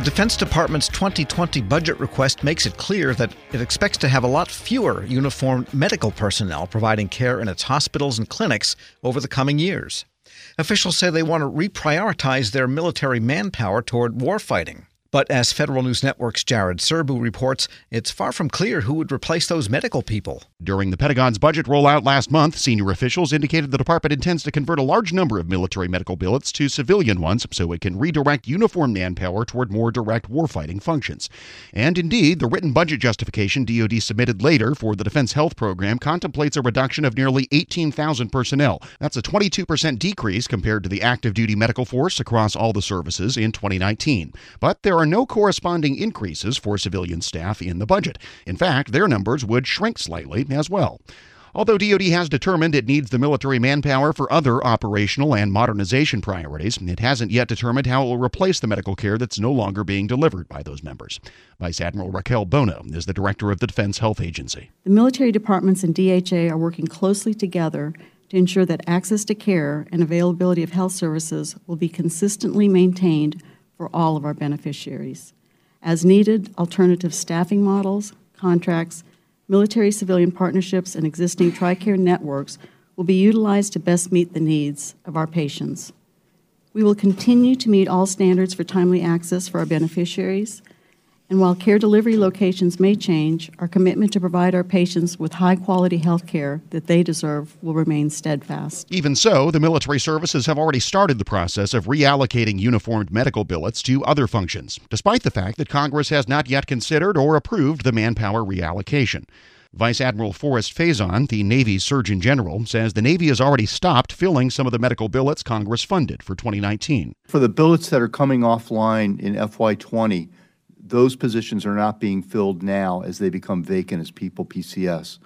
The Defense Department's 2020 budget request makes it clear that it expects to have a lot fewer uniformed medical personnel providing care in its hospitals and clinics over the coming years. Officials say they want to reprioritize their military manpower toward warfighting. But as Federal News Network's Jared Serbu reports, it's far from clear who would replace those medical people. During the Pentagon's budget rollout last month, senior officials indicated the department intends to convert a large number of military medical billets to civilian ones so it can redirect uniform manpower toward more direct warfighting functions. And indeed, the written budget justification DoD submitted later for the Defense Health Program contemplates a reduction of nearly 18,000 personnel. That's a 22% decrease compared to the active duty medical force across all the services in 2019. But there are no corresponding increases for civilian staff in the budget. In fact, their numbers would shrink slightly as well. Although DoD has determined it needs the military manpower for other operational and modernization priorities, it hasn't yet determined how it will replace the medical care that's no longer being delivered by those members. Vice Admiral Raquel Bono is the director of the Defense Health Agency. The military departments and DHA are working closely together to ensure that access to care and availability of health services will be consistently maintained for all of our beneficiaries. As needed, alternative staffing models, contracts, military civilian partnerships, and existing TRICARE networks will be utilized to best meet the needs of our patients. We will continue to meet all standards for timely access for our beneficiaries and while care delivery locations may change, our commitment to provide our patients with high quality health care that they deserve will remain steadfast. Even so, the military services have already started the process of reallocating uniformed medical billets to other functions, despite the fact that Congress has not yet considered or approved the manpower reallocation. Vice Admiral Forrest Faison, the Navy's Surgeon General, says the Navy has already stopped filling some of the medical billets Congress funded for 2019. For the billets that are coming offline in FY20, those positions are not being filled now as they become vacant as people PCS.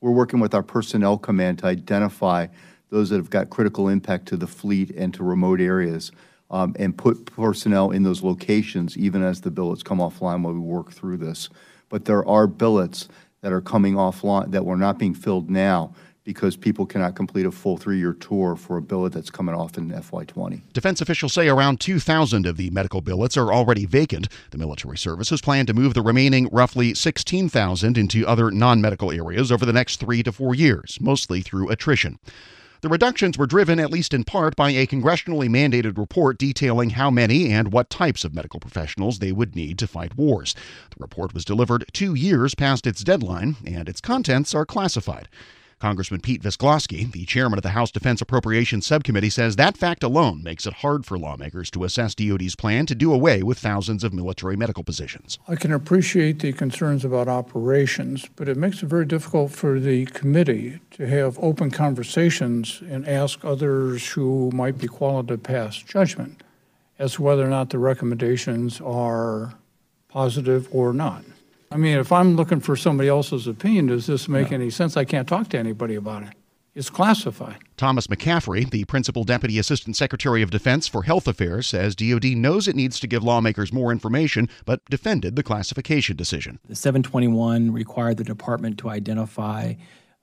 We're working with our personnel command to identify those that have got critical impact to the fleet and to remote areas um, and put personnel in those locations even as the billets come offline while we work through this. But there are billets that are coming offline that were not being filled now because people cannot complete a full three year tour for a billet that's coming off in FY20. Defense officials say around 2,000 of the medical billets are already vacant. The military services plan to move the remaining roughly 16,000 into other non medical areas over the next three to four years, mostly through attrition. The reductions were driven, at least in part, by a congressionally mandated report detailing how many and what types of medical professionals they would need to fight wars. The report was delivered two years past its deadline, and its contents are classified. Congressman Pete Visclosky, the chairman of the House Defense Appropriations Subcommittee, says that fact alone makes it hard for lawmakers to assess DoD's plan to do away with thousands of military medical positions. I can appreciate the concerns about operations, but it makes it very difficult for the committee to have open conversations and ask others who might be qualified to pass judgment as to whether or not the recommendations are positive or not. I mean, if I'm looking for somebody else's opinion, does this make no. any sense? I can't talk to anybody about it. It's classified. Thomas McCaffrey, the Principal Deputy Assistant Secretary of Defense for Health Affairs, says DoD knows it needs to give lawmakers more information, but defended the classification decision. The 721 required the department to identify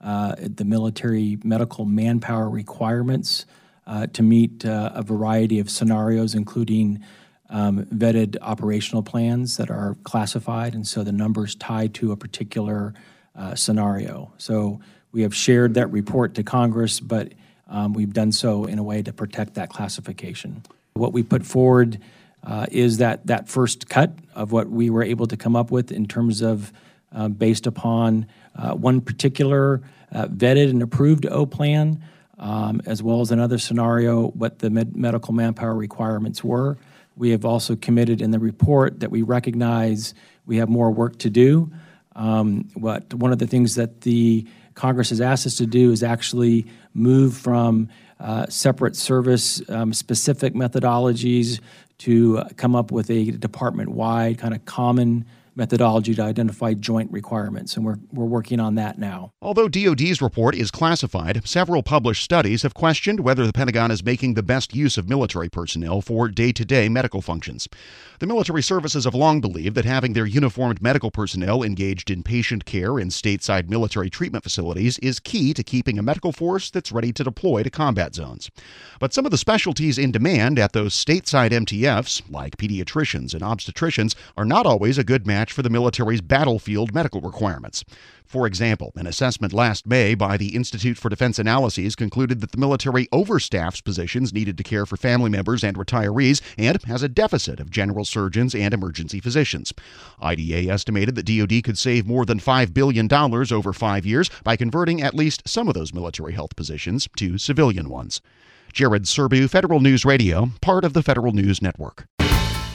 uh, the military medical manpower requirements uh, to meet uh, a variety of scenarios, including vetted operational plans that are classified, and so the numbers tied to a particular uh, scenario. So we have shared that report to Congress, but um, we've done so in a way to protect that classification. What we put forward uh, is that that first cut of what we were able to come up with in terms of uh, based upon uh, one particular uh, vetted and approved O plan, um, as well as another scenario, what the med- medical manpower requirements were. We have also committed in the report that we recognize we have more work to do. Um, what one of the things that the Congress has asked us to do is actually move from uh, separate service um, specific methodologies to uh, come up with a department wide kind of common methodology to identify joint requirements, and we're, we're working on that now. Although DoD's report is classified, several published studies have questioned whether the Pentagon is making the best use of military personnel for day to day medical functions. The military services have long believed that having their uniformed medical personnel engaged in patient care in stateside military treatment facilities is key to keeping a medical force that's ready to deploy to combat zones. But some of the specialties in demand at those stateside MTFs, like pediatricians and obstetricians, are not always a good match for the military's battlefield medical requirements. For example, an assessment last May by the Institute for Defense Analyses concluded that the military overstaffs positions needed to care for family members and retirees and has a deficit of general surgeons and emergency physicians. IDA estimated that DoD could save more than $5 billion over five years by converting at least some of those military health positions to civilian ones. Jared Serbu, Federal News Radio, part of the Federal News Network.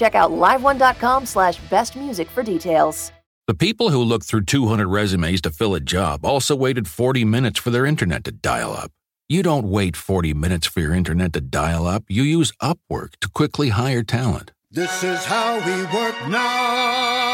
Check out liveone.com slash best music for details. The people who looked through 200 resumes to fill a job also waited 40 minutes for their internet to dial up. You don't wait 40 minutes for your internet to dial up. You use Upwork to quickly hire talent. This is how we work now.